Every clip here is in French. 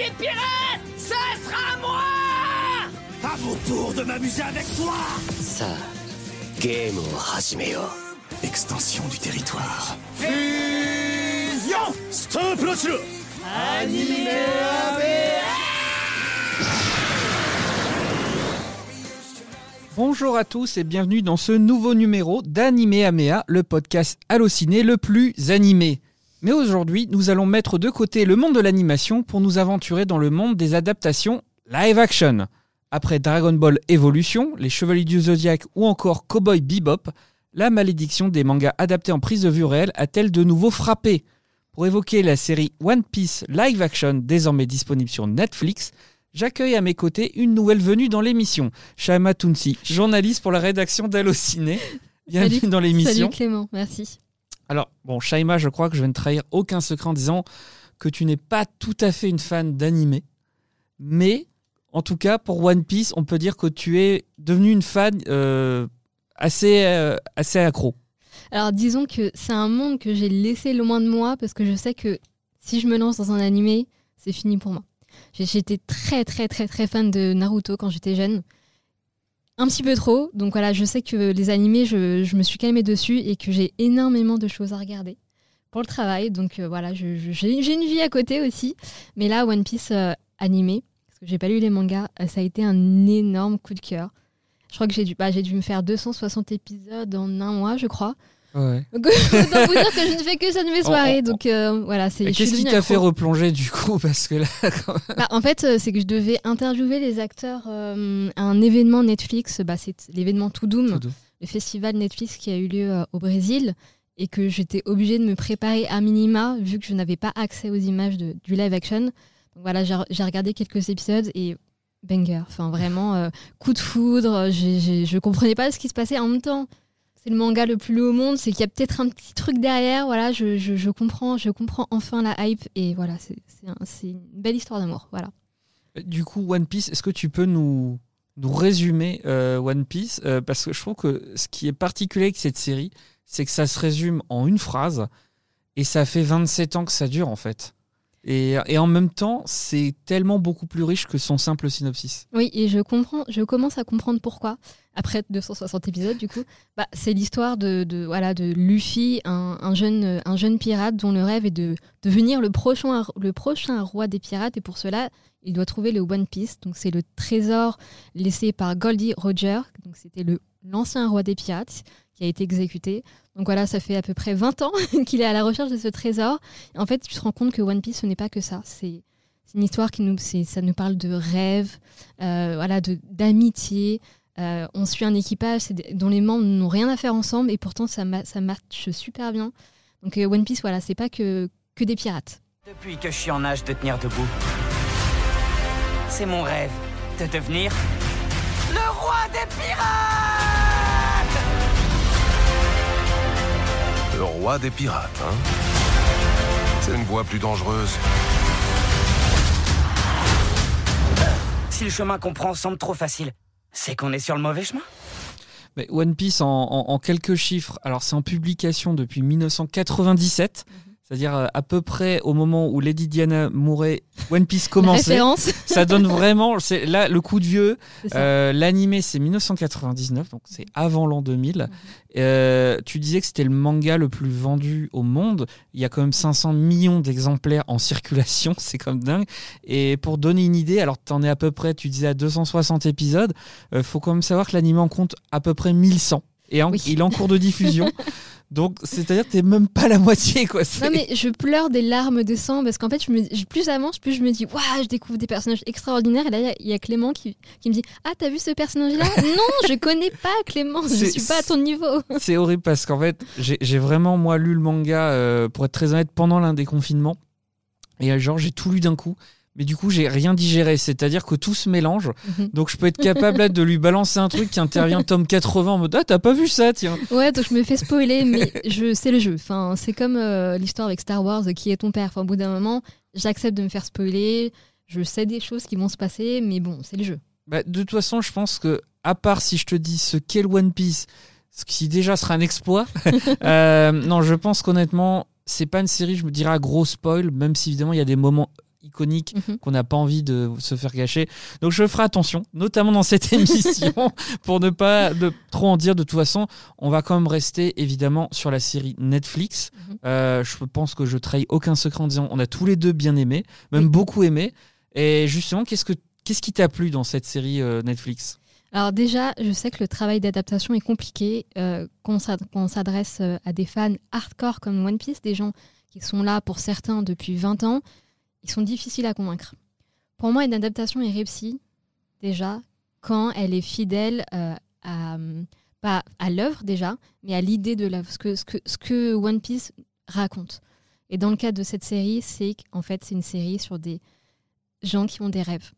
des pirates, ça sera moi À mon tour de m'amuser avec toi Ça, game Hajimeo. Extension du territoire. Fusion Stop le Animé Bonjour à tous et bienvenue dans ce nouveau numéro d'Anime Amea, le podcast halluciné le plus animé. Mais aujourd'hui, nous allons mettre de côté le monde de l'animation pour nous aventurer dans le monde des adaptations live action. Après Dragon Ball Evolution, Les Chevaliers du Zodiaque ou encore Cowboy Bebop, la malédiction des mangas adaptés en prise de vue réelle a-t-elle de nouveau frappé? Pour évoquer la série One Piece live action désormais disponible sur Netflix, j'accueille à mes côtés une nouvelle venue dans l'émission, Shama Tounsi, journaliste pour la rédaction d'Allociné. Bienvenue Salut. dans l'émission. Salut Clément, merci. Alors, bon, Shaima, je crois que je vais ne trahir aucun secret en disant que tu n'es pas tout à fait une fan d'animé. Mais, en tout cas, pour One Piece, on peut dire que tu es devenu une fan euh, assez, euh, assez accro. Alors disons que c'est un monde que j'ai laissé loin de moi parce que je sais que si je me lance dans un animé, c'est fini pour moi. J'étais très très très très fan de Naruto quand j'étais jeune. Un petit peu trop, donc voilà, je sais que les animés, je, me suis calmée dessus et que j'ai énormément de choses à regarder pour le travail. Donc euh, voilà, j'ai une vie à côté aussi. Mais là, One Piece euh, animé, parce que j'ai pas lu les mangas, euh, ça a été un énorme coup de cœur. Je crois que j'ai dû, bah, j'ai dû me faire 260 épisodes en un mois, je crois. Ouais. Donc, autant vous dire que je ne fais que ça de mes soirées. Donc euh, voilà, c'est. Qu'est-ce qui t'a fait replonger du coup Parce que là, quand même- Bah, En fait, euh, c'est que je devais interviewer les acteurs euh, à un événement Netflix. Bah, c'est l'événement To Doom, Tout doux. le festival Netflix qui a eu lieu euh, au Brésil. Et que j'étais obligée de me préparer à minima, vu que je n'avais pas accès aux images de- du live action. Donc voilà, j'ai regardé quelques épisodes et banger. Enfin, vraiment, coup de foudre. j'ai- j'ai- je comprenais pas ce qui se passait en même temps. C'est le manga le plus lourd au monde, c'est qu'il y a peut-être un petit truc derrière. Voilà, je, je- je comprends, je comprends enfin la hype. Et voilà, c'est un- une belle histoire d'amour. Voilà. Du coup, One Piece, est-ce que tu peux nous, nous résumer euh, One Piece Euh, Parce que je trouve que ce qui est particulier avec cette série, c'est que ça se résume en une phrase et ça fait 27 ans que ça dure en fait. Et, en même temps, c'est tellement beaucoup plus riche que son simple synopsis. Oui, et je commence à comprendre pourquoi. Après 260 épisodes, du coup, bah, c'est l'histoire de, de, voilà, de Luffy, un, un jeune, un jeune pirate dont le rêve est de devenir le prochain, le prochain roi des pirates. Et pour cela, il doit trouver le One Piece. Donc, c'est le trésor laissé par Goldie Roger. Donc, c'était le l'ancien roi des pirates qui a été exécuté. Donc voilà, ça fait à peu près 20 ans qu'il est à la recherche de ce trésor. En fait, tu te rends compte que One Piece, ce n'est pas que ça. C'est une histoire qui nous, ça nous parle de rêve, euh, voilà, d'amitié. Euh, on suit un équipage dont les membres n'ont rien à faire ensemble et pourtant ça, ça matche super bien. Donc euh, One Piece, voilà, c'est pas que, que des pirates. Depuis que je suis en âge de tenir debout, c'est mon rêve de devenir le roi des pirates Le roi des pirates, hein C'est une voie plus dangereuse. Si le chemin qu'on prend semble trop facile, c'est qu'on est sur le mauvais chemin. Mais One Piece, en, en- en quelques chiffres, alors c'est en publication depuis 1997, c'est-à-dire euh, à peu près au moment où Lady Diana mourait, One Piece commençait. ça donne vraiment, c'est là le coup de vieux. Euh, L'animé, c'est 1999, donc c'est avant l'an 2000. Euh, tu disais que c'était le manga le plus vendu au monde. Il y a quand même 500 millions d'exemplaires en circulation, c'est comme dingue. Et pour donner une idée, alors tu en es à peu près, tu disais à 260 épisodes, euh, faut quand même savoir que l'animé en compte à peu près 1100. Et en- Oui. il est en cours de diffusion. donc c'est-à-dire que t'es même pas la moitié, quoi. Non mais je pleure des larmes de sang parce qu'en fait, je me, plus j'avance, plus je me dis, waouh, je découvre des personnages extraordinaires. Et là, il y a- Clément qui, qui me dit, ah, t'as vu ce personnage-là? Non, je connais pas Clément, je suis pas à ton niveau. C'est horrible parce qu'en fait, j'ai j'ai vraiment, moi, lu le manga, euh, pour être très honnête, pendant l'un des confinements. Et euh, genre, j'ai tout lu d'un coup. Mais du coup, j'ai rien digéré. C'est-à-dire que tout se mélange. Mhm. Donc, je peux être capable là, de lui balancer un truc qui intervient tome 80 en mode Ah, t'as pas vu ça, tiens. Ouais, donc je me fais spoiler, mais je, c'est le jeu. Enfin, c'est comme euh, l'histoire avec Star Wars, qui est ton père. Enfin, au bout d'un moment, j'accepte de me faire spoiler. Je sais des choses qui vont se passer, mais bon, c'est le jeu. Bah, de toute façon, je pense que, à part si je te dis ce qu'est le One Piece, ce qui déjà sera un exploit, euh, non, je pense qu'honnêtement, c'est pas une série, je me dirais, à gros spoil, même si évidemment il y a des moments iconiques Mhm. qu'on n'a pas envie de se faire gâcher. Donc je ferai attention, notamment dans cette émission, pour ne pas de trop en dire. De toute façon, on va quand même rester évidemment sur la série Netflix. Mhm. Euh, je pense que je trahis aucun secret en disant on a tous les deux bien aimé, même beaucoup aimé. Et justement, qu'est-ce que qu'est-ce qui t'a plu dans cette série euh, Netflix? Alors déjà, je sais que le travail d'adaptation est compliqué euh, quand on s'ad- quand on s'adresse euh, à des fans hardcore comme One Piece, des gens qui sont là pour certains depuis 20 ans, ils sont difficiles à convaincre. Pour moi, une adaptation est réussie déjà quand elle est fidèle euh, à pas à l'œuvre déjà, mais à l'idée de l'œuvre, ce que, ce, que, One Piece raconte. Et dans le cas de cette série, c'est qu'en fait, c'est une série sur des gens qui ont des rêves.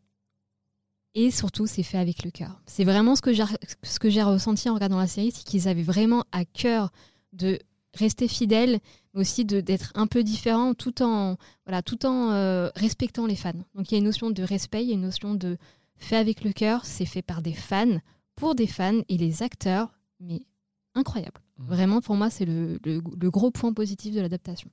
Et surtout, c'est fait avec le cœur. C'est vraiment ce que j'ai ressenti en regardant la série, c'est qu'ils avaient vraiment à cœur de rester fidèles, mais aussi d'être un peu différents, tout en voilà, tout en euh, respectant les fans. Donc il y a une notion de respect, il y a une notion de fait avec le cœur. C'est fait par des fans, pour des fans, et les acteurs, mais incroyable. Mhm. Vraiment, pour moi, c'est le, le- le gros point positif de l'adaptation.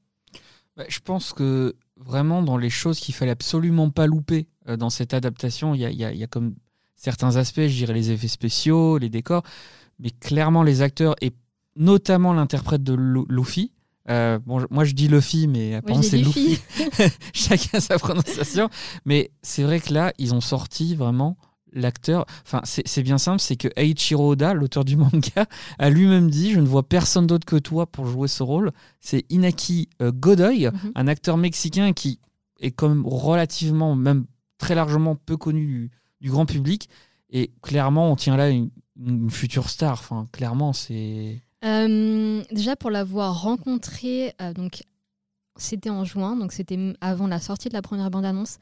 Bah, Je pense que vraiment dans les choses qu'il fallait absolument pas louper euh, dans cette adaptation, il y y y a comme certains aspects, je dirais les effets spéciaux, les décors, mais clairement les acteurs et notamment l'interprète de Lu- Luffy. euh, bon, moi je dis Luffy, mais apparemment c'est Luffy. Chacun sa prononciation. Mais c'est vrai que là, ils ont sorti vraiment l'acteur. Enfin, c'est bien simple, c'est que Eiichiro Oda, l'auteur du manga, a lui-même dit Je ne vois personne d'autre que toi pour jouer ce rôle. C'est Inaki euh, Godoy, Mhm. un acteur mexicain qui est comme relativement, même très largement peu connu du, du grand public. Et clairement, on tient là une, une future star. Enfin, clairement, c'est. Euh, déjà pour l'avoir rencontré, euh, donc c'était en juin, donc c'était avant la sortie de la première bande-annonce.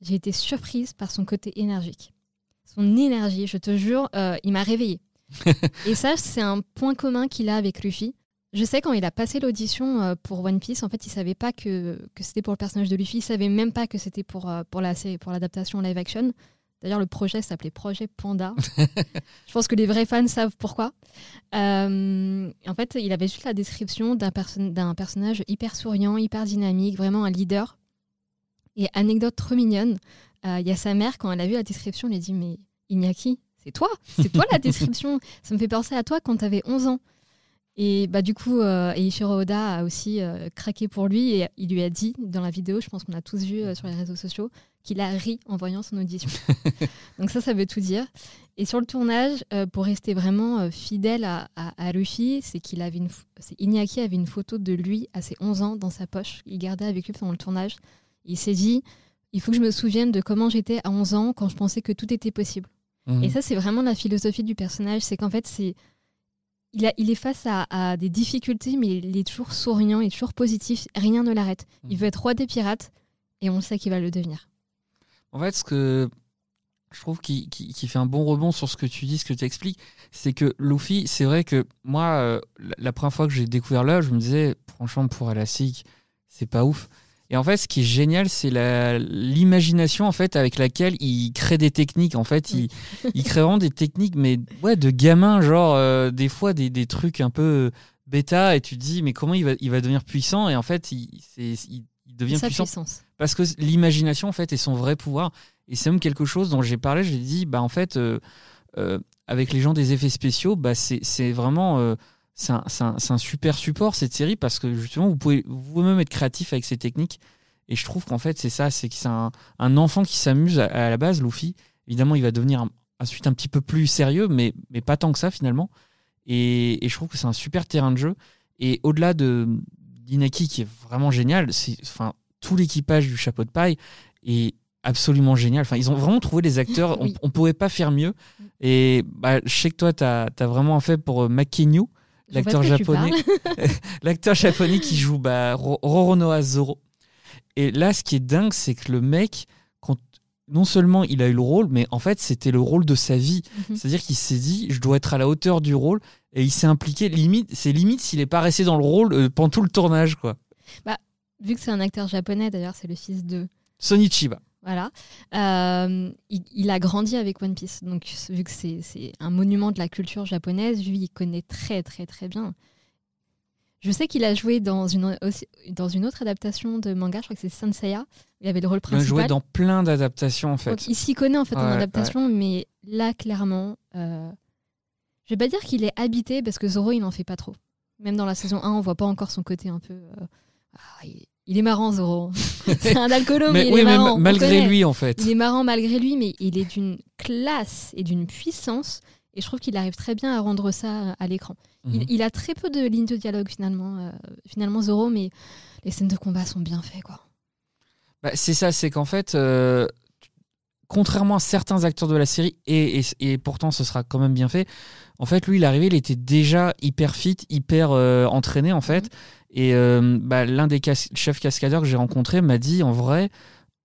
J'ai été surprise par son côté énergique, son énergie. Je te jure, euh, il m'a réveillée. Et ça, c'est un point commun qu'il a avec Luffy. Je sais quand il a passé l'audition pour One Piece, en fait, il savait pas que, que c'était pour le personnage de Luffy. Il savait même pas que c'était pour pour la série- pour l'adaptation live action. D'ailleurs, le projet s'appelait Projet Panda. Je pense que les vrais fans savent pourquoi. Euh, en fait, il avait juste la description d'un perso- d'un personnage hyper souriant, hyper dynamique, vraiment un leader. Et anecdote trop mignonne, euh, il y a sa mère, quand elle a vu la description, elle a dit Mais Iñaki, c'est toi? C'est toi la description? Ça me fait penser à toi quand tu avais 11 ans. Et bah, du coup, euh, Eiichiro Oda a aussi euh, craqué pour lui et il lui a dit dans la vidéo, je pense qu'on a tous vu euh, sur les réseaux sociaux, qu'il a ri en voyant son audition. Donc ça, ça veut tout dire. Et sur le tournage, euh, pour rester vraiment fidèle à, à, à Luffy, c'est qu'il avait une, ph- c'est Iñaki avait une photo de lui à ses 11 ans dans sa poche. Il gardait avec lui pendant le tournage. Il s'est dit, il faut que je me souvienne de comment j'étais à 11 ans quand je pensais que tout était possible. Mhm. Et ça, c'est vraiment la philosophie du personnage. C'est qu'en fait, c'est il, a, il est face à, à des difficultés, mais il est toujours souriant, il est toujours positif. Rien ne l'arrête. Il Mhm. veut être roi des pirates et on sait qu'il va le devenir. En fait, ce que je trouve qui, fait un bon rebond sur ce que tu dis, ce que tu expliques, c'est que Luffy, c'est vrai que moi, euh, la, la première fois que j'ai découvert là, je me disais, franchement, pour Elastic, c'est pas ouf. Et en fait, ce qui est génial, c'est l'imagination en fait avec laquelle il crée des techniques. En fait, il, il crée vraiment des techniques, mais ouais, de gamin, genre euh, des fois des, des trucs un peu bêta, et tu te dis, mais comment il va, il va devenir puissant? Et en fait, il, devient Sa puissant puissance. parce que l'imagination en fait est son vrai pouvoir et c'est même quelque chose dont j'ai parlé j'ai dit bah en fait euh, euh, avec les gens des effets spéciaux bah c'est c'est vraiment c'est un, un- un super support cette série parce que justement vous pouvez vous-même être créatif avec ces techniques et je trouve qu'en fait c'est ça c'est que c'est un, un enfant qui s'amuse à, à la base Luffy évidemment il va devenir ensuite un petit peu plus sérieux mais mais pas tant que ça finalement et, et je trouve que c'est un super terrain de jeu et au-delà de d'Inaki qui est vraiment génial c'est enfin tout l'équipage du chapeau de paille est absolument génial. Enfin, ils ont vraiment trouvé les acteurs. Oui. On, on pouvait pas faire mieux. Et bah, je sais que toi, tu as, vraiment fait pour euh, l'acteur japonais, l'acteur japonais qui joue bah, Ro- Roronoa Zoro. Et là, ce qui est dingue, c'est que le mec, quand, non seulement il a eu le rôle, mais en fait, c'était le rôle de sa vie. Mhm. C'est-à-dire qu'il s'est dit, je dois être à la hauteur du rôle, et il s'est impliqué. Limite, c'est limite s'il est pas resté dans le rôle euh, pendant tout le tournage, quoi. Vu que c'est un acteur japonais, d'ailleurs, c'est le fils de. Sonny Chiba. Voilà. Euh, il, il a grandi avec One Piece. Donc, vu que c'est un monument de la culture japonaise, lui, il connaît très, très, très bien. Je sais qu'il a joué dans une, aussi- dans une autre adaptation de manga, je crois que c'est Senseiya. Il avait le rôle Il a joué principal. dans plein d'adaptations en fait. Donc, il s'y connaît en fait en Ouais, adaptation, mais là, clairement, euh, je vais pas dire qu'il est habité parce que Zoro, il n'en fait pas trop. Même dans la saison 1, on voit pas encore son côté un peu. euh, ah, il, il est marrant, Zoro. c'est un alcoolo, mais, mais il oui, est mais marrant. malgré lui en fait. Il est marrant malgré lui, mais il est d'une classe et d'une puissance. Et je trouve qu'il arrive très bien à rendre ça à l'écran. Il, Mhm. il a très peu de lignes de dialogue finalement, euh, finalement Zoro, mais les scènes de combat sont bien faites, quoi. Bah, c'est ça, c'est qu'en fait, euh, contrairement à certains acteurs de la série, et, et- et pourtant ce sera quand même bien fait, en fait, lui, il est arrivé, il était déjà hyper fit, hyper euh, entraîné, en fait. Et euh, bah, l'un des cas- chefs cascadeurs que j'ai rencontré m'a dit, en vrai,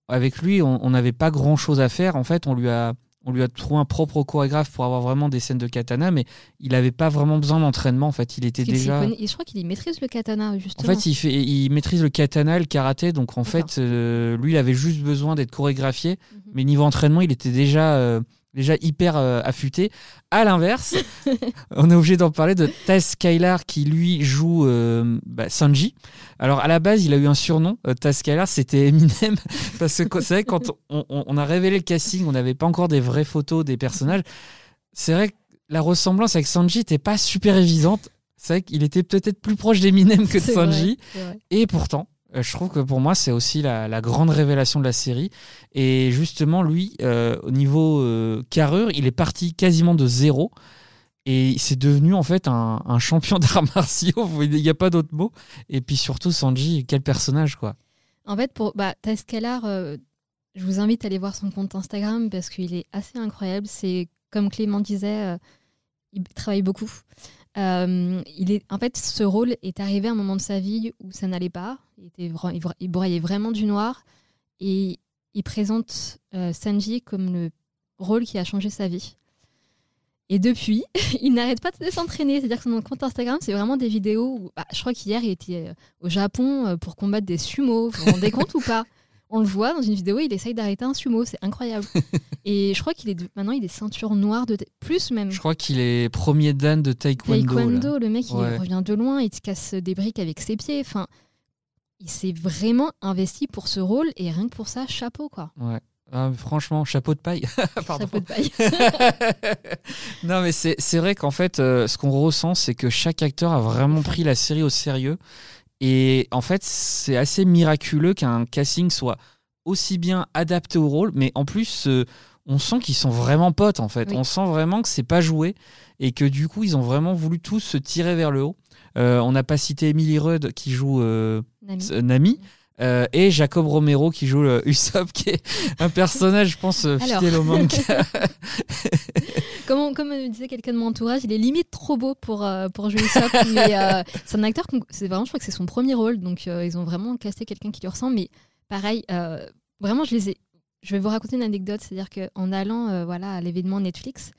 avec lui, on n'avait pas grand chose à faire. En fait, on lui a. On lui a trouvé un propre chorégraphe pour avoir vraiment des scènes de katana, mais il n'avait pas vraiment besoin d'entraînement. En fait, il était déjà. connaît- je crois qu'il maîtrise le katana, En justement. fait, il, fait, il maîtrise le katana, le karaté, donc en fait, euh, lui, il avait juste besoin d'être chorégraphié, Mhm. mais niveau entraînement, il était déjà, euh, déjà hyper euh, affûté. À l'inverse, on est obligé d'en parler de Taz Skylar qui lui joue euh, bah, Sanji. Alors à la base, il a eu un surnom, euh, Taz Skylar, c'était Eminem, parce que c'est vrai que quand on, on- on a révélé le casting, on n'avait pas encore des vraies photos des personnages. C'est vrai que la ressemblance avec Sanji n'était pas super évidente. C'est vrai qu'il était peut-être plus proche d'Eminem que de Sanji. vrai. Et pourtant, euh, je trouve que pour moi, c'est aussi la, grande révélation de la série. Et justement, lui, euh, au niveau euh, carrure, il est parti quasiment de zéro. Et c'est devenu en fait un, champion d'arts martiaux. Il n'y a pas d'autre mot. Et puis surtout, Sanji, quel personnage, quoi. En fait, pour bah, Taz Scalar, euh, je vous invite à aller voir son compte Instagram parce qu'il est assez incroyable. C'est comme Clément disait, il travaille beaucoup. Il est, en fait, ce rôle est arrivé à un moment de sa vie où ça n'allait pas. Il, était, il il broyait vraiment du noir et il présente euh, Sanji comme le rôle qui a changé sa vie. Et depuis, il n'arrête pas de s'entraîner. C'est-à-dire que son compte Instagram, c'est vraiment des vidéos où, bah, je crois qu'hier, il était euh, au Japon euh, pour combattre des sumo. Vous vous rendez compte ou pas? On le voit dans une vidéo, il essaye d'arrêter un sumo. C'est incroyable. Et je crois qu'il est de- maintenant, il est ceinture noire de plus même. Je crois qu'il est premier dan de taekwondo. là. Taekwondo, le mec, il revient de loin, il te casse des briques avec ses pieds. Enfin, il s'est vraiment investi pour ce rôle et rien que pour ça, chapeau quoi. Ouais. Ah, franchement, chapeau de paille. Chapeau de paille. non, mais c'est c'est vrai qu'en fait, euh, ce qu'on ressent, c'est que chaque acteur a vraiment pris la série au sérieux. Et en fait, c'est assez miraculeux qu'un casting soit aussi bien adapté au rôle, mais en plus, euh, on sent qu'ils sont vraiment potes, en fait. Oui. On sent vraiment que c'est pas joué et que du coup, ils ont vraiment voulu tous se tirer vers le haut. Euh, on n'a pas cité Emily Rudd qui joue euh, Nami. euh, Nami. euh, et Jacob Romero qui joue le Usopp, qui est un personnage, je pense, fidèle au manga. Comme, on- comme me disait quelqu'un de mon entourage, il est limite trop beau pour, euh, pour jouer Usopp. mais euh, c'est un acteur, c'est vraiment, je crois que c'est son premier rôle, donc ils ont vraiment casté quelqu'un qui lui ressemble. Mais pareil, vraiment, je les ai. Je vais vous raconter une anecdote, c'est-à-dire qu'en allant voilà, à l'événement Netflix,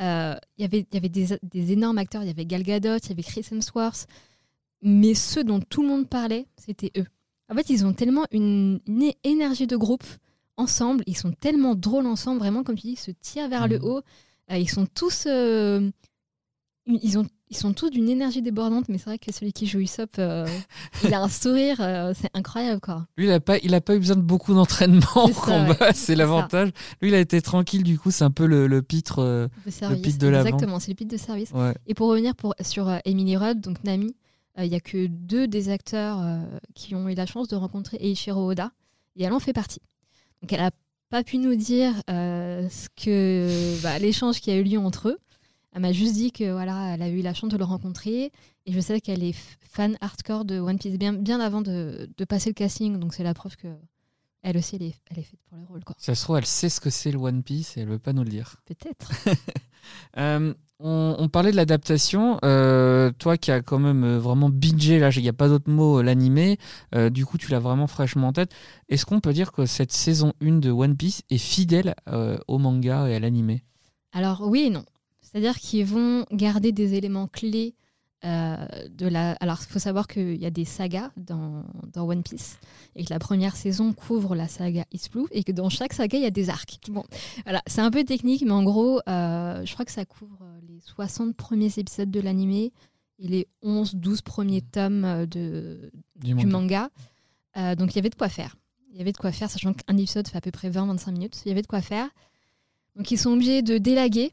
euh, il y avait- il y avait des, des énormes acteurs. Il y avait Gal Gadot, il y avait Chris Hemsworth, mais ceux dont tout le monde parlait, c'était eux. En fait, ils ont tellement une, énergie de groupe ensemble, ils sont tellement drôles ensemble, vraiment, comme tu dis, ils se tirent vers le Mhm. haut. Euh, ils sont tous. euh, ils, ont, ils sont tous d'une énergie débordante, mais c'est vrai que celui qui joue Usopp, euh, il a un sourire, euh, c'est incroyable, quoi. Lui, il n'a pas, il a pas eu besoin de beaucoup d'entraînement ça, combat, ouais. c'est l'avantage. Lui, il a été tranquille, du coup, c'est un peu le, le pitre. euh, De service. de l'avant. Exactement, c'est le pit de service. ouais. Et pour revenir pour, sur euh, Emily Rudd, donc Nami, euh, il y a que deux des acteurs euh, qui ont eu la chance de rencontrer Eiichiro Oda, et elle en fait partie. Donc elle n'a pas pu nous dire euh, ce que bah, l'échange qui a eu lieu entre eux. Elle m'a juste dit que voilà, elle a eu la chance de le rencontrer, et je sais qu'elle est fan hardcore de One Piece bien, bien avant de, de passer le casting, donc c'est la preuve que elle aussi, elle est, elle est faite pour le rôle, quoi. Ça se trouve, elle sait ce que c'est le One Piece et elle veut pas nous le dire. Peut-être. Euh, on, on parlait de l'adaptation. euh, toi qui as quand même euh, vraiment bingé, là, il n'y a pas d'autre mot, l'animé. euh, du coup, tu l'as vraiment fraîchement en tête. Est-ce qu'on peut dire que cette saison 1 de One Piece est fidèle au manga et à l'animé? Alors oui et non. C'est-à-dire qu'ils vont garder des éléments clés euh, de la. Alors il faut savoir qu'il y a des sagas dans, dans One Piece et que la première saison couvre la saga East Blue et que dans chaque saga il y a des arcs. Bon, voilà, c'est un peu technique, mais en gros, euh, je crois que ça couvre les 60 premiers épisodes de l'animé et les 11-12 premiers tomes euh, de, Du du manga. manga. Euh, donc il y avait de quoi faire. Il y avait de quoi faire, sachant qu'un épisode fait à peu près 20-25 minutes. Il y avait de quoi faire. Donc ils sont obligés de délaguer.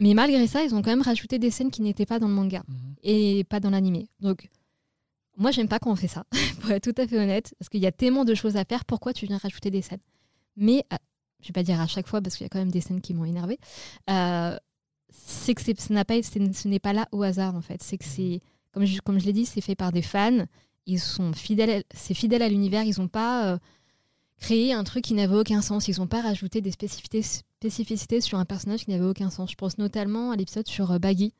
Mais malgré ça, ils ont quand même rajouté des scènes qui n'étaient pas dans le manga Mhm. et pas dans l'animé. Donc moi, j'aime pas quand on fait ça, pour être tout à fait honnête, parce qu'il y a tellement de choses à faire. Pourquoi tu viens rajouter des scènes? Mais euh, je vais pas dire à chaque fois, parce qu'il y a quand même des scènes qui m'ont énervé. Euh, c'est que ce pas, n'est pas là au hasard en fait. C'est que c'est, comme je, comme je l'ai dit, c'est fait par des fans. Ils sont fidèles, c'est fidèle à l'univers. Ils n'ont pas euh, créé un truc qui n'avait aucun sens. Ils n'ont pas rajouté des spécificités, spécificités sur un personnage qui n'avait aucun sens. Je pense notamment à l'épisode sur euh, Baggy,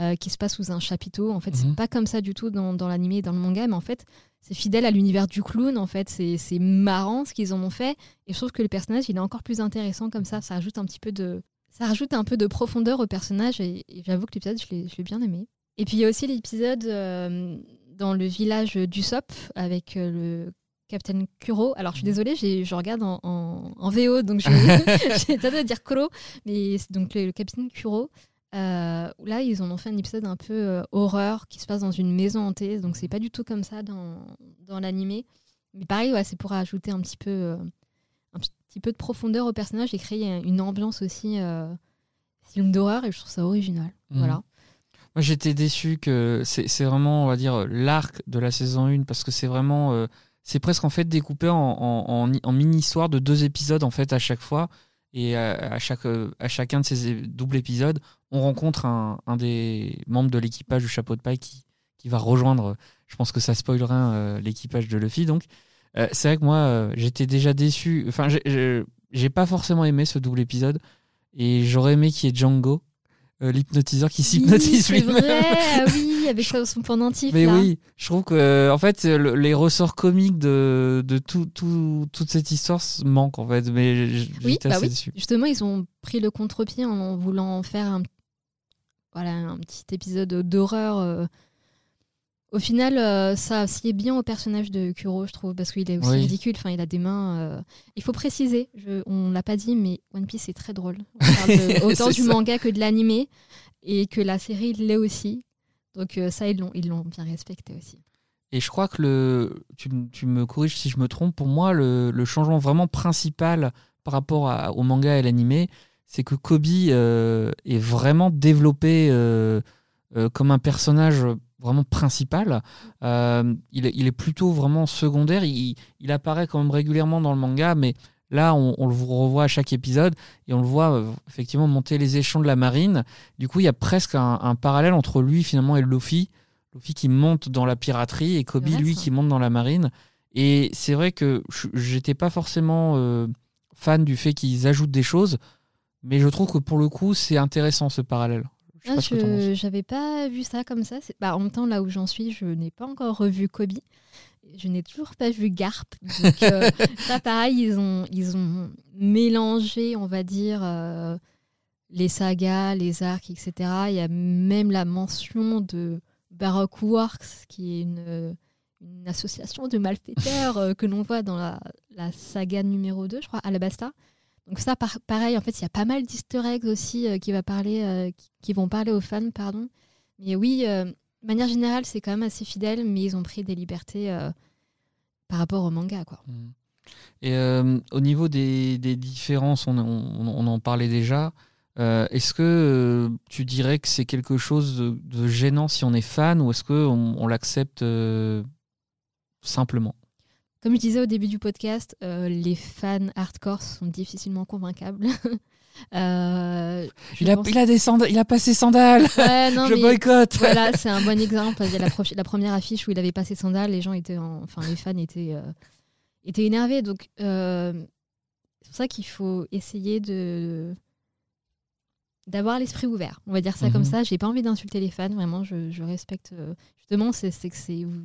euh, qui se passe sous un chapiteau. En fait, Mhm. c'est pas comme ça du tout dans, dans l'animé et dans le manga, mais en fait, c'est fidèle à l'univers du clown. En fait, c'est marrant ce qu'ils en ont fait. Et je trouve que le personnage, il est encore plus intéressant comme ça. Ça rajoute un petit peu de, ça rajoute un peu de profondeur au personnage. Et, et j'avoue que l'épisode, je l'ai l'ai bien aimé. Et puis il y a aussi l'épisode euh, dans le village d'Usopp avec euh, le Captain Kuro. Alors je suis désolée, j'ai- je regarde en, en- en VO, donc j'ai tendance à dire Kuro, mais c'est donc le, le Captain Kuro. euh, là, ils en ont fait un épisode un peu euh, horreur qui se passe dans une maison hantée, donc c'est pas du tout comme ça dans, dans l'animé. Mais pareil, ouais, c'est pour ajouter un petit peu, euh, un petit peu de profondeur au personnage et créer une ambiance aussi film d'horreur, et je trouve ça original. Mhm. Voilà. Moi, j'étais déçu que c'est c'est vraiment, on va dire, l'arc de la saison 1 parce que c'est vraiment. Euh, c'est presque en fait découpé en, en, mini-histoire de deux épisodes en fait à chaque fois. Et à, chaque, euh, à chacun de ces doubles épisodes, on rencontre un, un des membres de l'équipage du chapeau de paille qui, qui va rejoindre. Je pense que ça spoilera euh, l'équipage de Luffy. Donc, euh, c'est vrai que moi, euh, j'étais déjà déçu. Enfin, j'ai- pas forcément aimé ce double épisode. Et j'aurais aimé qu'il y ait Django, euh, l'hypnotiseur, qui s'hypnotise oui, lui-même. vrai, ah oui, avec ça, son pendentif. Mais là. oui, je trouve que euh, en fait le- les ressorts comiques de, de tout, tout- toute cette histoire manquent en fait. Mais Oui, bah assez oui. déçu. Justement, ils ont pris le contre-pied en voulant faire un, voilà, un petit épisode d'horreur. euh. Au final, euh, ça sied bien au personnage de Kuro, je trouve, parce qu'il est aussi Oui. ridicule. Enfin, il a des mains. euh. Il faut préciser, je, on l'a pas dit, mais One Piece est très drôle. On parle de- autant du ça. manga que de l'animé, et que la série l'est aussi. Donc euh, ça, ils l'ont, ils l'ont bien respecté aussi. Et je crois que le, tu, me corriges si je me trompe. Pour moi, le, le changement vraiment principal par rapport à- au manga et l'animé, c'est que Kobe euh, est vraiment développé comme un personnage vraiment principal. Euh, il, est- il est plutôt vraiment secondaire. Il, il apparaît quand même régulièrement dans le manga, mais là, on, on le revoit à chaque épisode et on le voit euh, effectivement monter les échelons de la marine. Du coup, il y a presque un, un parallèle entre lui finalement et Luffy. Luffy qui monte dans la piraterie et Kobe, lui, qui monte dans la marine. Et c'est vrai que je- j'étais pas forcément euh, fan du fait qu'ils ajoutent des choses, mais je trouve que pour le coup, c'est intéressant ce parallèle. Ah, je j'avais pas vu ça comme ça. Bah, en même temps, là où j'en suis, je n'ai pas encore revu Kobe. Je n'ai toujours pas vu Garp. Donc, euh, ça, pareil, ils ont, ils ont mélangé, on va dire, euh, les sagas, les arcs, etc. Il y a même la mention de Baroque Works, qui est une, une association de malfaiteurs euh, que l'on voit dans la, la saga numéro 2, je crois, Alabasta. Donc ça, par- pareil, en fait, il y a pas mal d'easter eggs aussi euh, qui, va parler, euh, qui, vont parler aux fans, pardon. Mais oui, euh, de manière générale, c'est quand même assez fidèle, mais ils ont pris des libertés par rapport au manga, quoi. Et euh, au niveau des, différences, on, en parlait déjà. Est-ce que tu dirais que c'est quelque chose de, gênant si on est fan ou est-ce qu'on on, l'accepte simplement? Comme je disais au début du podcast, euh, les fans hardcore sont difficilement convaincables. Euh, il a, pense- il, a des sanda- il a pas ses sandales Ouais, non, Je mais- boycotte Voilà, c'est un bon exemple. Il y a la, première affiche où il avait pas ses sandales, les gens étaient, en- enfin les fans étaient, euh, étaient énervés. Donc euh, c'est pour ça qu'il faut essayer de d'avoir l'esprit ouvert. On va dire ça Mhm. comme ça. J'ai pas envie d'insulter les fans. Vraiment, je, je respecte. justement, c'est c'est que c'est vous,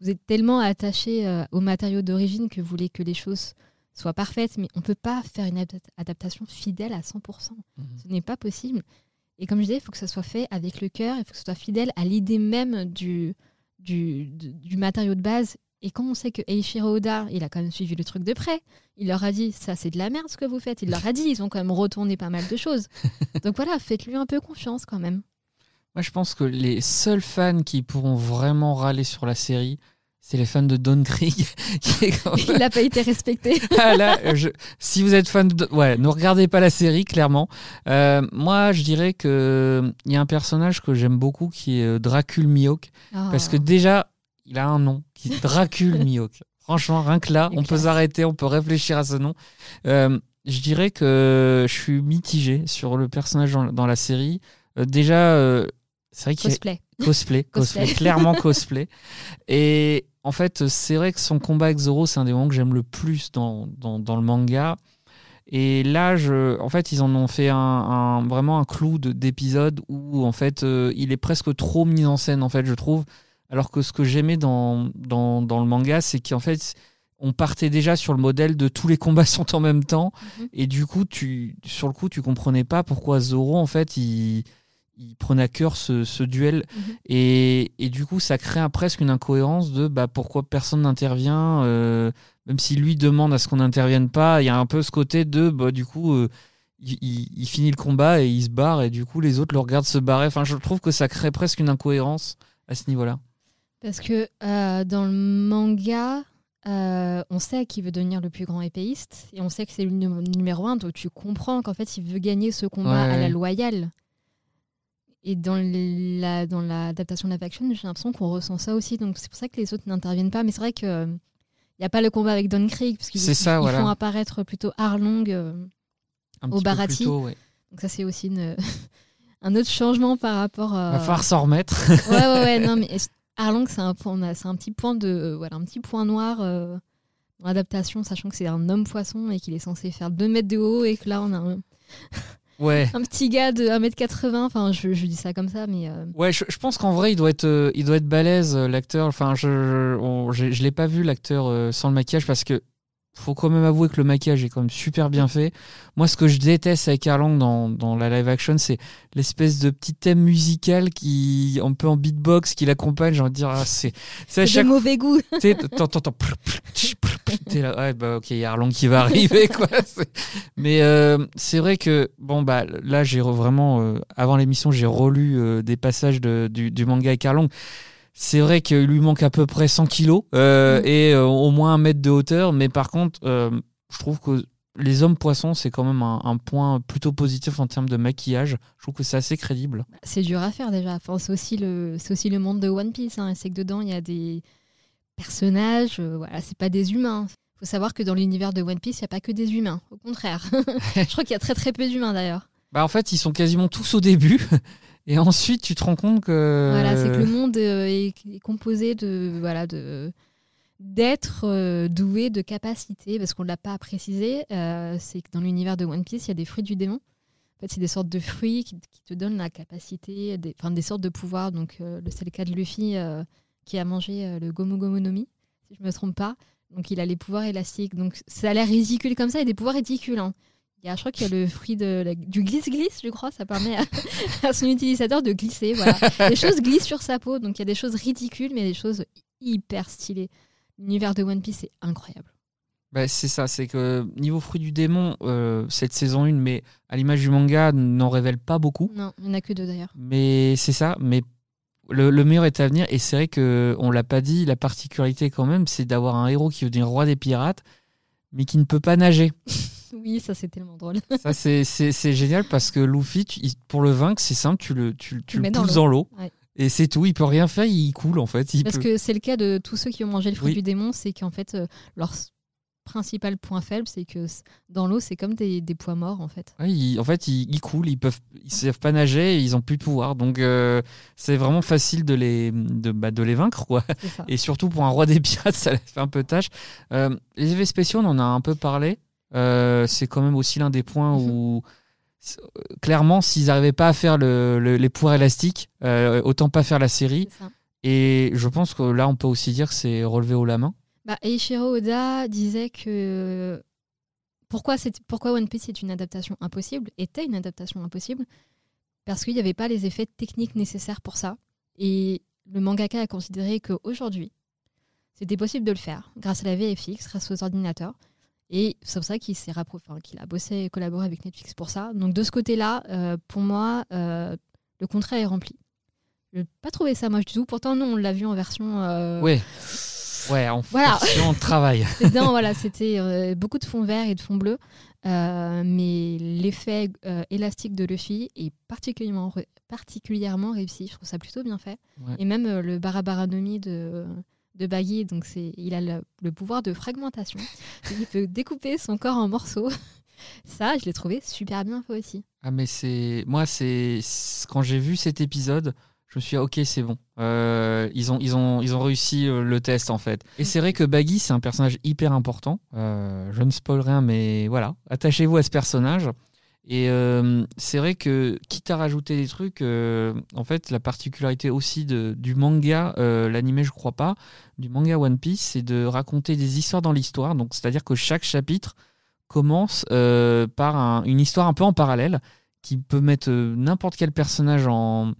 vous êtes tellement attaché euh, aux matériaux d'origine que vous voulez que les choses soient parfaites, mais on peut pas faire une adap- adaptation fidèle à 100%. Mhm. Ce n'est pas possible. Et comme je disais, il faut que ça soit fait avec le cœur, il faut que ce soit fidèle à l'idée même du, du matériau de base. Et quand on sait que Eiichiro Oda, il a quand même suivi le truc de près, il leur a dit ça c'est de la merde ce que vous faites. Il leur a dit, ils ont quand même retourné pas mal de choses. Donc voilà, faites-lui un peu confiance quand même. Moi, je pense que les seuls fans qui pourront vraiment râler sur la série, c'est les fans de Don Krieg. qui même- Il n'a pas été respecté. Ah, là, je- si vous êtes fan de... Ouais, ne regardez pas la série, clairement. Euh, moi, je dirais que il y a un personnage que j'aime beaucoup qui est euh, Dracul. Parce Ah. que déjà, il a un nom qui est Dracul Mihawk. Franchement, rien que là, on peut s'arrêter, on peut réfléchir à ce nom. Euh, je dirais que je suis mitigé sur le personnage dans, dans la série. Euh, déjà, c'est vrai qu'il cosplay. cosplay, cosplay, Cosplay. clairement cosplay. Et en fait, c'est vrai que son combat avec Zoro, c'est un des moments que j'aime le plus dans, dans, dans le manga. Et là, je, en fait, ils en ont fait un, un- vraiment un clou de- d'épisode où, en fait, euh, il est presque trop mis en scène, en fait, je trouve. Alors que ce que j'aimais dans, dans, dans le manga, c'est qu'en fait, on partait déjà sur le modèle de tous les combats sont en même temps. Mhm. Et du coup, tu, sur le coup, tu comprenais pas pourquoi Zoro, en fait, il, il prenait à cœur ce, ce duel. Mhm. Et, et du coup, ça crée un- presque une incohérence de bah, pourquoi personne n'intervient, euh, même si lui demande à ce qu'on n'intervienne pas. Il y a un peu ce côté de, bah, du coup, euh, il, il- il finit le combat et il se barre, et du coup, les autres le regardent se barrer. Enfin, je trouve que ça crée presque une incohérence à ce niveau-là. Parce que euh, dans le manga, euh, on sait qu'il veut devenir le plus grand épéiste et on sait que c'est le num- numéro un, donc tu comprends qu'en fait il veut gagner ce combat Ouais, à la loyale. Et dans la dans l'adaptation de la faction, j'ai l'impression qu'on ressent ça aussi, donc c'est pour ça que les autres n'interviennent pas. Mais c'est vrai que euh, il n'y a pas le combat avec Don Krieg, parce qu'ils C'est ça, ils voilà. font apparaître plutôt Arlong. euh, Au Barati. plus tôt, ouais. donc ça c'est aussi une- un autre changement par rapport à... Va falloir s'en remettre. Ouais, ouais, ouais, non, mais Arlong, c'est un, point- c'est un petit point de, euh, voilà, un petit point noir euh, dans l'adaptation, sachant que c'est un homme poisson et qu'il est censé faire 2 mètres de haut et que là, on a un, ouais. un petit gars de 1m80. Enfin, je, je dis ça comme ça, mais euh, Ouais, je, je pense qu'en vrai, il doit être, euh, il doit être balèze, euh, l'acteur. Enfin, je, je, l'ai pas vu, l'acteur, euh, sans le maquillage, parce que faut quand même avouer que le maquillage est quand même super bien fait. Moi, ce que je déteste avec Erlang dans, dans la live action, c'est l'espèce de petit thème musical qui, un peu en beatbox, qui l'accompagne. J'ai envie de dire, ah, c'est, c'est à chaque mauvais goût. t'entends, t'es là, ouais, bah, ok, il y a Arlong qui va arriver, quoi. Mais euh, c'est vrai que, bon, bah, là, j'ai vraiment, euh, avant l'émission, j'ai relu euh, des passages de- du, du manga avec Arlong. C'est vrai qu'il lui manque à peu près 100 kilos euh, Mm. et euh, au moins un mètre de hauteur, mais par contre, euh, je trouve que les hommes poissons, c'est quand même un, un point plutôt positif en termes de maquillage. Je trouve que c'est assez crédible. C'est dur à faire déjà. Enfin, c'est aussi le, c'est aussi le monde de One Piece. Hein. C'est que dedans, il y a des personnages. euh, voilà, c'est pas des humains. Il faut savoir que dans l'univers de One Piece, il n'y a pas que des humains. Au contraire. je crois qu'il y a très très peu d'humains d'ailleurs. Bah, en fait, ils sont quasiment tous au début. Et ensuite, tu te rends compte que. Voilà, c'est que le monde euh, est, est composé de voilà de d'êtres euh, doués de capacités, parce qu'on ne l'a pas précisé, euh, c'est que dans l'univers de One Piece, il y a des fruits du démon. En fait, c'est des sortes de fruits qui, qui te donnent la capacité, des, enfin, des sortes de pouvoirs. Donc, euh, le- c'est le cas de Luffy euh, qui a mangé euh, le Gomu Gomu no Mi, si je ne me trompe pas. Donc, il a les pouvoirs élastiques. Donc, ça a l'air ridicule comme ça, et des pouvoirs ridicules. hein. Il y a, je crois qu'il y a le fruit de la- du glisse-glisse, je crois. Ça permet à, à son utilisateur de glisser. Voilà. Les choses glissent sur sa peau. Donc, il y a des choses ridicules, mais des choses hyper stylées. L'univers de One Piece est incroyable. Bah, c'est ça, c'est que niveau fruit du démon, euh, cette saison 1, mais à l'image du manga, n'en révèle pas beaucoup. Non, il n'y en a que deux d'ailleurs. Mais c'est ça, mais le, le meilleur est à venir. Et c'est vrai que on l'a pas dit, la particularité quand même, c'est d'avoir un héros qui veut devenir roi des pirates, mais qui ne peut pas nager. Oui, ça c'est tellement drôle. ça, c'est- génial parce que Luffy, tu- il- pour le vaincre, c'est simple, tu le, tu, tu le pousses l'eau. dans l'eau. Ouais. Et c'est tout, il peut rien faire, il coule en fait. Il Parce peut- que c'est le cas de tous ceux qui ont mangé le fruit Oui. du démon, c'est qu'en fait, euh, leur principal point faible, c'est que dans l'eau, c'est comme des, des poids morts en fait. Ouais, ils- en fait, ils, ils coulent, ils peuvent, ils savent pas nager, et ils ont plus de pouvoir. Donc, euh, c'est vraiment facile de les, de, bah, de les vaincre, quoi. Et surtout pour un roi des pirates, ça fait un peu tâche. Euh, les effets spéciaux, on en a un peu parlé. Euh, c'est quand même aussi l'un des points Mhm. où, euh, clairement, s'ils n'arrivaient pas à faire le- le- les pouvoirs élastiques, euh, autant pas faire la série. Et je pense que là, on peut aussi dire que c'est relevé haut la main. Bah, Eiichiro Oda disait que pourquoi, pourquoi One Piece est une adaptation impossible, était une adaptation impossible, parce qu'il n'y avait pas les effets techniques nécessaires pour ça. Et le mangaka a considéré qu'aujourd'hui, c'était possible de le faire grâce à la VFX, grâce aux ordinateurs. Et c'est pour ça qu'il s'est rappro- enfin, qu'il a bossé et collaboré avec Netflix pour ça. Donc de ce côté-là, euh, pour moi, euh, le contrat est rempli. Je n'ai pas trouvé ça moche du tout. Pourtant, nous, on l'a vu en version. euh, Ouais. Ouais, en Voilà. version travail. Non, voilà, c'était beaucoup de fond vert et de fond bleu. Euh, mais l'effet élastique de Luffy est particulièrement, re- particulièrement réussi. Je trouve ça plutôt bien fait. Ouais. Et même le Barabaranomi de, de Baggy, donc c'est, il a le, le pouvoir de fragmentation. il peut découper son corps en morceaux. Ça, je l'ai trouvé super bien fait aussi. Ah mais c'est moi c'est c'est- quand j'ai vu cet épisode, je me suis dit ok c'est bon. Euh, ils ont ils ont ils ont réussi euh, le test en fait. Et c'est vrai que Baggy c'est un personnage hyper important. Euh, je ne spoil rien mais voilà attachez-vous à ce personnage. Et euh, c'est vrai que quitte à rajouter des trucs, euh, en fait la particularité aussi de, du manga, euh, l'animé je crois pas, du manga One Piece, c'est de raconter des histoires dans l'histoire. Donc c'est-à-dire que chaque chapitre commence euh, par un- une histoire un peu en parallèle qui peut mettre n'importe quel personnage en,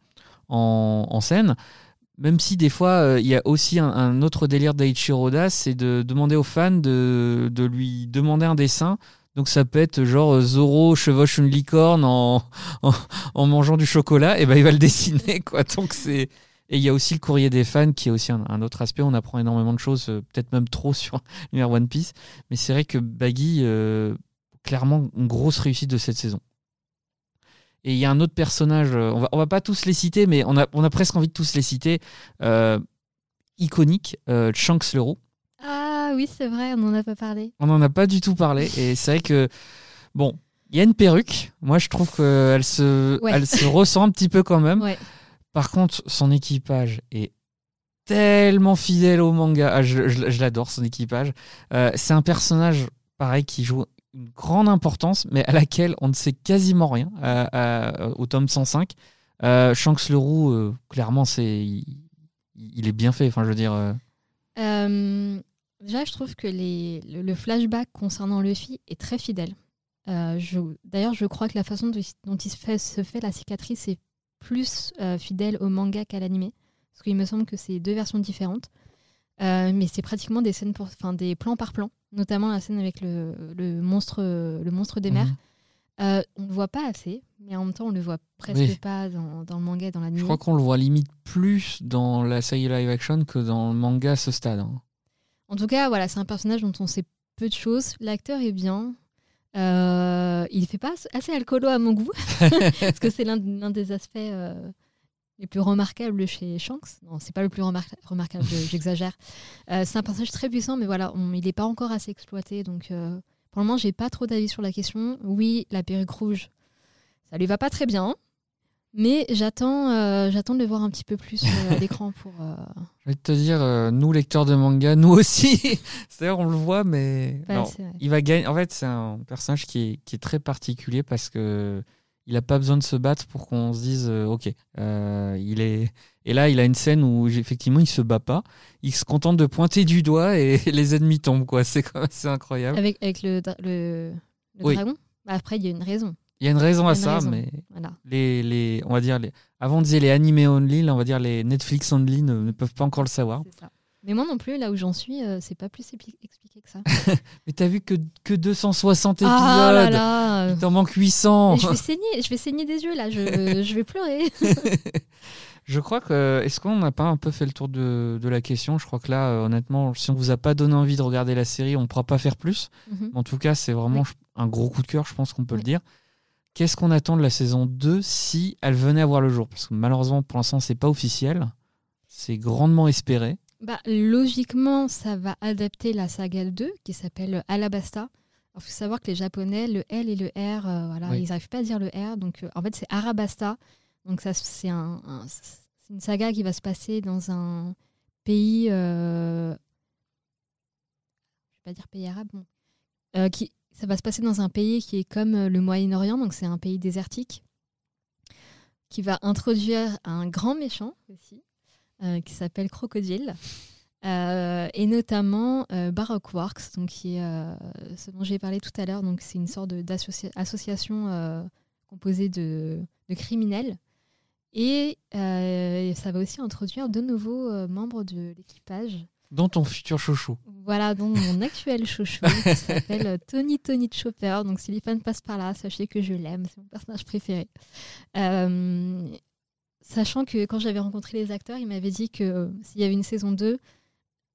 en, scène. Même si des fois, il y a aussi un, autre délire d'Aichiro Oda, c'est de demander aux fans de, de lui demander un dessin. Donc ça peut être genre euh, Zoro chevauche une licorne en, en, mangeant du chocolat, et ben il va le dessiner quoi. Donc c'est et il y a aussi le courrier des fans qui est aussi un, autre aspect. On apprend énormément de choses, euh, peut-être même trop sur l'univers One Piece. Mais c'est vrai que Baggy, euh, clairement, une grosse réussite de cette saison. Et il y a un autre personnage, euh, on va, on va pas tous les citer, mais on a, on a presque envie de tous les citer, iconique, euh, Shanks oui, c'est vrai, on n'en a pas parlé. On n'en a pas du tout parlé. Et c'est vrai que, bon, il y a une perruque. Moi, je trouve qu'elle se, Ouais. elle se ressent un petit peu quand même. Ouais. Par contre, son équipage est tellement fidèle au manga. Ah, je je- je l'adore, son équipage. Euh, c'est un personnage, pareil, qui joue une grande importance, mais à laquelle on ne sait quasiment rien euh, euh, au tome 105. Euh, Shanks le Roux, clairement, c'est il, il est bien fait. Enfin, je veux dire. Déjà, je trouve que les, le, le flashback concernant Luffy est très fidèle. Euh, D'ailleurs, je crois que la façon dont, il se fait, se fait la cicatrice est plus euh, fidèle au manga qu'à l'animé. Parce qu'il me semble que c'est deux versions différentes. Euh, mais c'est pratiquement des scènes pour, enfin, des plans par plan, notamment la scène avec le, le monstre, le monstre des mers. mhm. Euh, on ne le voit pas assez, mais en même temps, on le voit presque Oui. pas dans, dans le manga et dans l'anime. Je crois qu'on le voit limite plus dans la série live action que dans le manga à ce stade. hein. En tout cas, voilà, c'est un personnage dont on sait peu de choses. L'acteur est bien. Euh, il fait pas assez alcoolo à mon goût, parce que c'est l'un des aspects euh, les plus remarquables chez Shanks. Non, c'est pas le plus remar- remarquable, je- j'exagère. Euh, c'est un personnage très puissant, mais voilà, il n'est pas encore assez exploité. Donc, euh, pour le moment, j'ai pas trop d'avis sur la question. Oui, la perruque rouge, ça lui va pas très bien, mais j'attends, euh, j'attends de le voir un petit peu plus euh, à l'écran pour. euh, Je vais te dire, euh, nous lecteurs de manga, nous aussi. C'est-à-dire, on le voit, mais ouais. il va gagner. En fait, c'est un personnage qui est, qui est très particulier parce que il a pas besoin de se battre pour qu'on se dise, euh, ok, euh, il est. Et là, il a une scène où effectivement, il se bat pas. Il se contente de pointer du doigt et les ennemis tombent, quoi. C'est incroyable. Avec, avec le, dra- le, le Oui. dragon? Bah, Après, il y a une raison. Il y a une raison à une ça, raison. mais Voilà. les, les, on va dire les. Avant on disait les animés only, là on va dire les Netflix only ne, ne peuvent pas encore le savoir. Ça. Mais moi non plus, là où j'en suis, euh, c'est pas plus expliqué que ça. Mais t'as vu que, que 260 épisodes Ah là là Il t'en manque 800 Mais Je vais saigner, je vais saigner des yeux là, je, je vais pleurer. Je crois que. Est-ce qu'on n'a pas un peu fait le tour de, de la question? Je crois que là, euh, honnêtement, si on vous a pas donné envie de regarder la série, on ne pourra pas faire plus. Mhm. En tout cas, c'est vraiment Oui. un gros coup de cœur, je pense qu'on peut Oui. le dire. Qu'est-ce qu'on attend de la saison 2 si elle venait à voir le jour? Parce que malheureusement, pour l'instant, c'est pas officiel. C'est grandement espéré. Bah, logiquement, ça va adapter la saga 2 qui s'appelle Alabasta. Il faut savoir que les Japonais, le L et le R, euh, voilà, Oui. ils n'arrivent pas à dire le R. Donc, euh, en fait, c'est Arabasta. Donc, ça, c'est un, un- c'est une saga qui va se passer dans un pays. euh, je vais pas dire pays arabe. bon. Qui, ça va se passer dans un pays qui est comme euh, le Moyen-Orient. Donc, c'est un pays désertique qui va introduire un grand méchant aussi, euh, qui s'appelle Crocodile. Euh, et notamment Baroque Works, donc ce dont j'ai parlé tout à l'heure. Donc c'est une sorte de- d'associa- association euh, composée de, criminels. Et ça va aussi introduire de nouveaux membres de l'équipage. Dans ton futur chouchou. Voilà, donc mon actuel chouchou qui s'appelle euh, Tony Tony Chopper. Donc si les fans passent par là, sachez que je l'aime, c'est mon personnage préféré. Euh, Sachant que quand j'avais rencontré les acteurs, ils m'avaient dit que euh, s'il y avait une saison 2,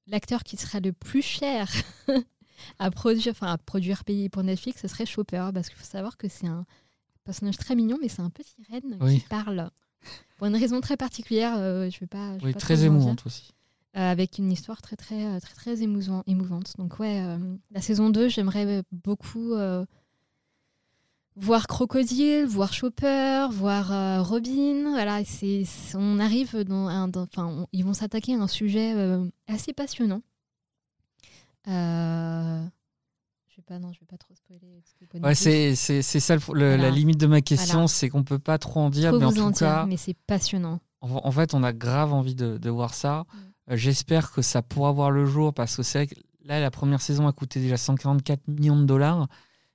l'acteur qui serait le plus cher à produire, enfin à produire payé pour Netflix, ce serait Chopper, parce qu'il faut savoir que c'est un personnage très mignon, mais c'est un petit renne Oui. qui parle pour une raison très particulière. euh, je vais pas. je vais Oui, pas très émouvante aussi. Euh, avec une histoire très très euh, très très émouvant- émouvante. Donc ouais, euh, la saison 2, j'aimerais beaucoup voir Crocodile, voir Chopper, voir euh, Robin. Voilà, c'est on arrive dans un, dans- enfin, on- ils vont s'attaquer à un sujet euh, assez passionnant. Euh, je vais pas, non, je vais pas trop spoiler. Ouais, c'est ça le- le- Voilà. la limite de ma question, Voilà. c'est qu'on peut pas trop en dire, trop mais en vous en tout dire, cas, mais c'est passionnant. en, en fait, on a grave envie de, de voir ça. Mm. Euh, J'espère que ça pourra voir le jour parce que c'est vrai que là, la première saison a coûté déjà 144 millions de dollars.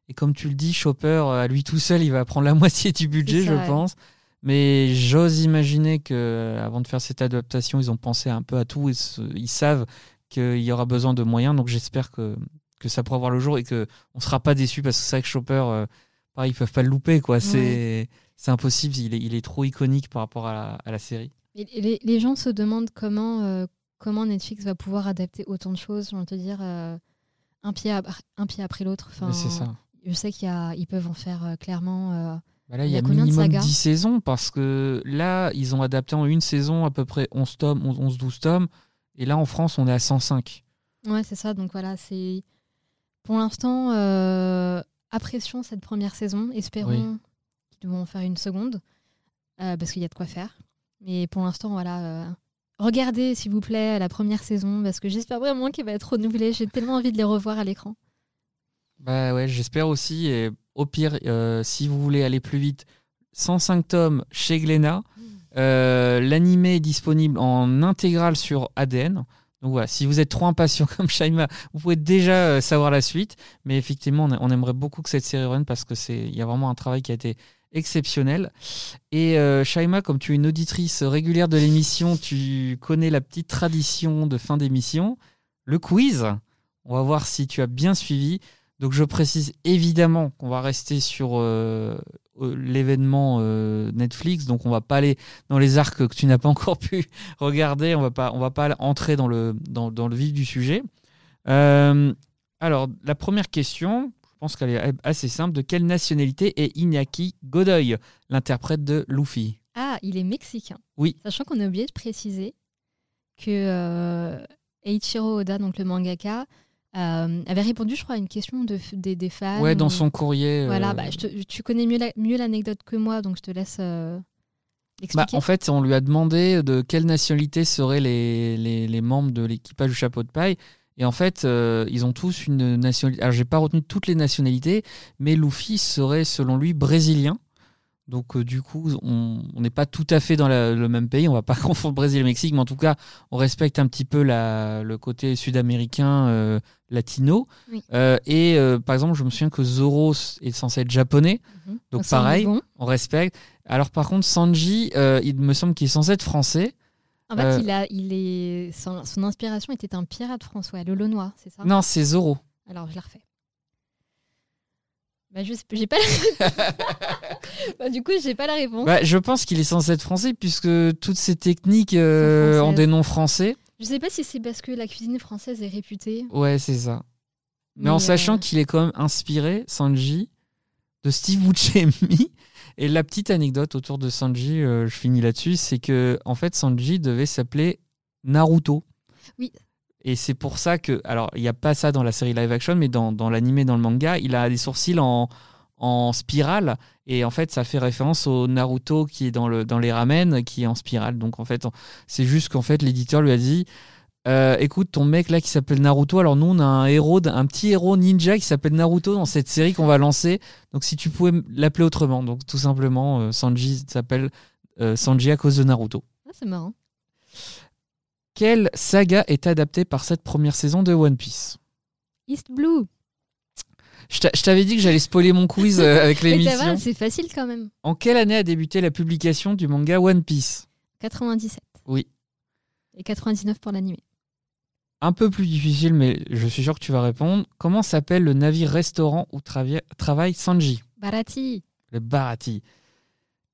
Et comme tu le dis, Chopper, euh, à lui tout seul, il va prendre la moitié du budget, ça, je ouais. pense. Mais j'ose imaginer que euh, avant de faire cette adaptation, ils ont pensé un peu à tout et se- ils savent qu'il y aura besoin de moyens. Donc j'espère que, que ça pourra voir le jour et qu'on ne sera pas déçu parce que c'est vrai que Chopper, euh, pareil, ils peuvent pas le louper. quoi. C'est c'est impossible, il est, il est trop iconique par rapport à la, à la série. Et les, les gens se demandent comment, euh, comment Netflix va pouvoir adapter autant de choses. Je vais te dire, euh, un, pied ap- un pied après l'autre. Enfin, Mais c'est ça. Je sais qu'ils peuvent en faire euh, clairement. euh, Bah là, il y a, de minimum sagas 10 saisons parce que là, ils ont adapté en une saison à peu près 11 tomes, 11-12 tomes. Et là, en France, on est à 105. Ouais, c'est ça. Donc voilà, c'est. Pour l'instant, apprécions cette première saison. Espérons qu'ils vont en faire une seconde. parce qu'il y a de quoi faire. Mais pour l'instant, voilà. Regardez, s'il vous plaît, la première saison. Parce que j'espère vraiment qu'elle va être renouvelée. J'ai tellement envie de les revoir à l'écran. Bah ouais, j'espère aussi. Et au pire, euh, si vous voulez aller plus vite, 105 tomes chez Glénat. Euh, L'animé est disponible en intégrale sur ADN. Donc voilà, si vous êtes trop impatient comme Shaima, vous pouvez déjà euh, savoir la suite. Mais effectivement, on, aimerait beaucoup que cette série revienne parce que c'est, il y a vraiment un travail qui a été exceptionnel. Et euh, Shaima, comme tu es une auditrice régulière de l'émission, tu connais la petite tradition de fin d'émission, le quiz. On va voir si tu as bien suivi. Donc je précise évidemment qu'on va rester sur euh, euh, l'événement euh, Netflix, donc on va pas aller dans les arcs que tu n'as pas encore pu regarder, on va pas, on va pas entrer dans le, dans, dans le vif du sujet. Alors la première question, je pense qu'elle est assez simple, de quelle nationalité est Iñaki Godoy, l'interprète de Luffy Ah, il est mexicain. Oui. Sachant qu'on a oublié de préciser que euh, Eiichiro Oda, donc le mangaka, euh, avait répondu, je crois, à une question de, des, des fans. Ouais, dans ou- son courrier. euh, Voilà, bah, je te- tu connais mieux la- mieux l'anecdote que moi, donc je te laisse euh, Bah, en fait, on lui a demandé de quelle nationalité seraient les, les, les membres de l'équipage du chapeau de paille. Et en fait, euh, ils ont tous une nationalité. Alors, j'ai pas retenu toutes les nationalités, mais Luffy serait, selon lui, brésilien. Donc, euh, du coup, on n'est pas tout à fait dans la- le même pays. On va pas confondre Brésil et Mexique, mais en tout cas, on respecte un petit peu la, le côté sud-américain, euh, latino. Oui. Et par exemple, je me souviens que Zoro est censé être japonais. Mhm. donc on pareil. bon. On respecte. Alors, par contre, Sanji, il me semble qu'il est censé être français. En fait, euh, il a, il est, son, son inspiration était un pirate français, le Launois, c'est ça? Non, c'est Zoro. Alors, je la refais. Bah, je sais- j'ai pas la... bah, du coup, j'ai pas la réponse. Bah, je pense qu'il est censé être français puisque toutes ces techniques euh, ont des noms français. Je sais pas si c'est parce que la cuisine française est réputée. Ouais, c'est ça. Mais, Mais, en sachant euh, qu'il est quand même inspiré, Sanji, de Steve Buscemi. Et la petite anecdote autour de Sanji, euh, je finis là-dessus, c'est que en fait Sanji devait s'appeler Naruto. Oui. Et c'est pour ça que, alors il n'y a pas ça dans la série live action, mais dans, dans l'animé, dans le manga, il a des sourcils en, en spirale. Et en fait, ça fait référence au Naruto qui est dans, le, dans les ramen, qui est en spirale. Donc en fait, c'est juste qu'en fait, l'éditeur lui a dit euh, écoute, ton mec là qui s'appelle Naruto, alors nous on a un héros, un petit héros ninja qui s'appelle Naruto dans cette série qu'on va lancer. Donc si tu pouvais l'appeler autrement, donc tout simplement euh, Sanji s'appelle euh, Sanji à cause de Naruto. Ah, c'est marrant. Quelle saga est adaptée par cette première saison de One Piece? East Blue. Je t'a- je t'avais dit que j'allais spoiler mon quiz avec l'émission. va, c'est facile quand même. En quelle année a débuté la publication du manga One Piece? 97. Oui. Et 99 pour l'animé. Un peu plus difficile, mais je suis sûr que tu vas répondre. Comment s'appelle le navire-restaurant où travaille Sanji? Barati. Le Barati.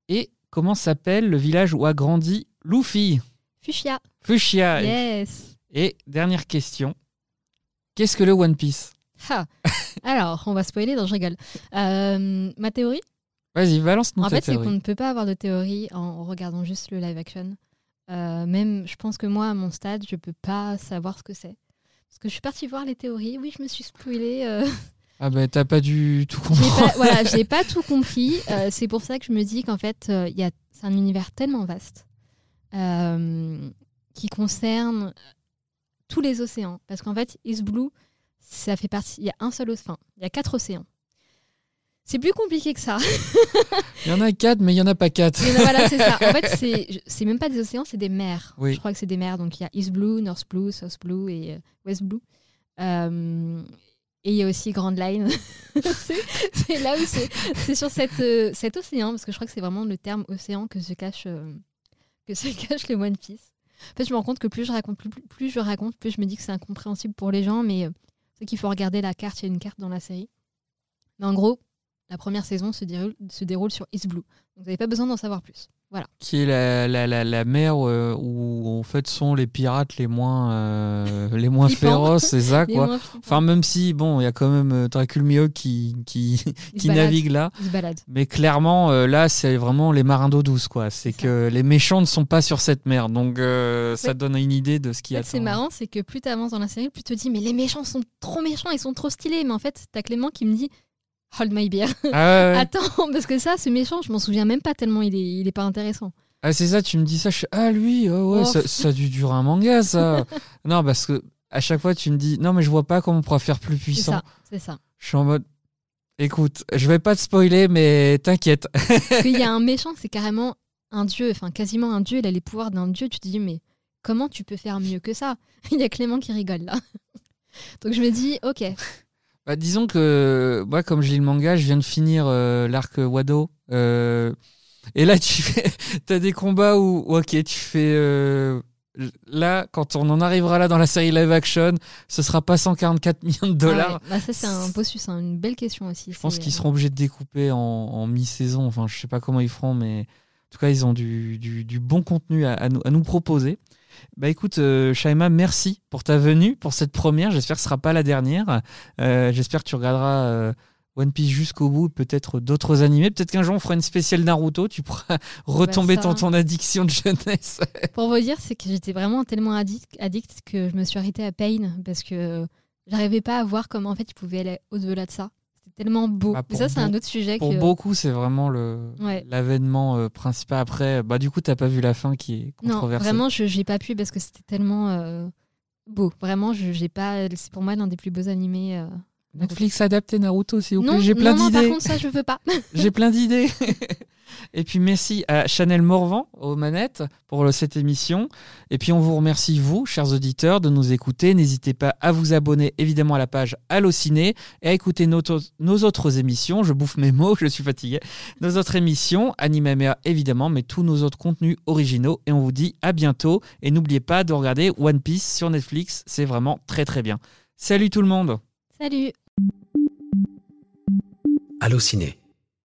Et comment s'appelle le village où a grandi Luffy? Fuchsia. Fuchsia. Yes. Et dernière question. Qu'est-ce que le One Piece? Ha. Alors, on va spoiler, donc je rigole. Euh, ma théorie? Vas-y, balance-nous En fait, c'est qu'on ne peut pas avoir de théorie en regardant juste le live action. Euh, même, je pense que moi, à mon stade, je peux pas savoir ce que c'est. Parce que je suis partie voir les théories. Oui, je me suis spoilée. euh, Ah ben t'as pas du tout compris. pas, voilà, j'ai pas tout compris. Euh, c'est pour ça que je me dis qu'en fait, il y a, c'est un univers tellement vaste qui concerne tous les océans. Parce qu'en fait, East Blue, ça fait partie. Il y a un seul océan. Il y a quatre océans. C'est plus compliqué que ça. Il y en a quatre, mais il y en a pas quatre. Mais non, voilà, c'est ça. En fait, c'est, c'est même pas des océans, c'est des mers. Oui. Je crois que c'est des mers. Donc il y a East Blue, North Blue, South Blue et euh, West Blue. Euh, et il y a aussi Grand Line. c'est, là où c'est, c'est sur cette, euh, cet océan, parce que je crois que c'est vraiment le terme océan que se cache, euh, que se cache le One Piece. En fait, je me rends compte que plus je raconte, plus, plus- je raconte, plus je me dis que c'est incompréhensible pour les gens, mais c'est qu'il faut regarder la carte. Il y a une carte dans la série. Mais en gros, la première saison se déroule, se déroule sur East Blue. Donc vous n'avez pas besoin d'en savoir plus. Voilà. Qui est la, la, la, la mer euh, où en fait sont les pirates les moins euh, les moins féroces, c'est ça quoi. Enfin même si bon il y a quand même euh, Draculmio qui qui, qui navigue là, mais clairement euh, là c'est vraiment les marins d'eau douce quoi. C'est que les méchants ne sont pas sur cette mer, donc ça donne une idée de ce qui En fait, c'est marrant, c'est que plus tu avances dans la série, plus tu te dis, mais les méchants sont trop méchants, ils sont trop stylés. Mais en fait, t'as Clément qui me dit, hold my beer. Ah, ouais. Attends, parce que ça, ce méchant, je m'en souviens même pas tellement il est, il est pas intéressant. Ah, c'est ça, tu me dis ça, je suis ah lui, oh, ouais, Oh. ça, ça a dû durer un manga ça. non parce que à chaque fois tu me dis non mais je vois pas comment on pourra faire plus puissant. c'est ça. Je suis en mode écoute, je vais pas te spoiler mais t'inquiète. Qu'il y a un méchant, c'est carrément un dieu, enfin quasiment un dieu, il a les pouvoirs d'un dieu. Tu te dis, mais comment tu peux faire mieux que ça? Il y a Clément qui rigole là. Donc je me dis, ok, Bah, disons que moi, comme je lis le manga, je viens de finir euh, l'arc Wado. euh, et là, tu fais, as des combats où, ok, tu fais. euh, là, quand on en arrivera là dans la série live action, ce sera pas 144 millions de dollars. Ah ouais. Bah, ça c'est un beau hein, une belle question aussi. Je pense qu'ils seront obligés de découper en, en mi-saison. Enfin, je sais pas comment ils feront, mais tout cas, ils ont du, du- du bon contenu à, à nous, à nous proposer. Bah écoute, euh, Shaima, merci pour ta venue, pour cette première. J'espère que ce sera pas la dernière. Euh, J'espère que tu regarderas euh, One Piece jusqu'au bout, peut-être d'autres animés. Peut-être qu'un jour on fera une spéciale Naruto. Tu pourras retomber Bah, ça. dans ton addiction de jeunesse. Pour vous dire, c'est que j'étais vraiment tellement addict, addict que je me suis arrêtée à Pain parce que j'arrivais pas à voir comment en fait il pouvait aller au-delà de ça. Tellement beau. Bah, Mais ça, c'est un autre sujet Pour que. beaucoup, c'est vraiment le Ouais. l'avènement euh, principal. Après, bah du coup, t'as pas vu la fin qui est non, controversée. vraiment, je j'ai pas pu parce que c'était tellement euh, beau. Vraiment, je j'ai pas. C'est pour moi l'un des plus beaux animés. Netflix adapté Naruto, s'il vous plaît. J'ai plein non, non, par d'idées. contre, ça, je veux pas. J'ai plein d'idées. Et puis merci à Chanel Morvan aux manettes pour cette émission. Et puis on vous remercie vous, chers auditeurs, de nous écouter. N'hésitez pas à vous abonner évidemment à la page Allociné et à écouter nos autres émissions. Je bouffe mes mots, je suis fatigué. Nos autres émissions, Animamea évidemment, mais tous nos autres contenus originaux. Et on vous dit à bientôt. Et n'oubliez pas de regarder One Piece sur Netflix. C'est vraiment très très bien. Salut tout le monde. Salut. Allociné,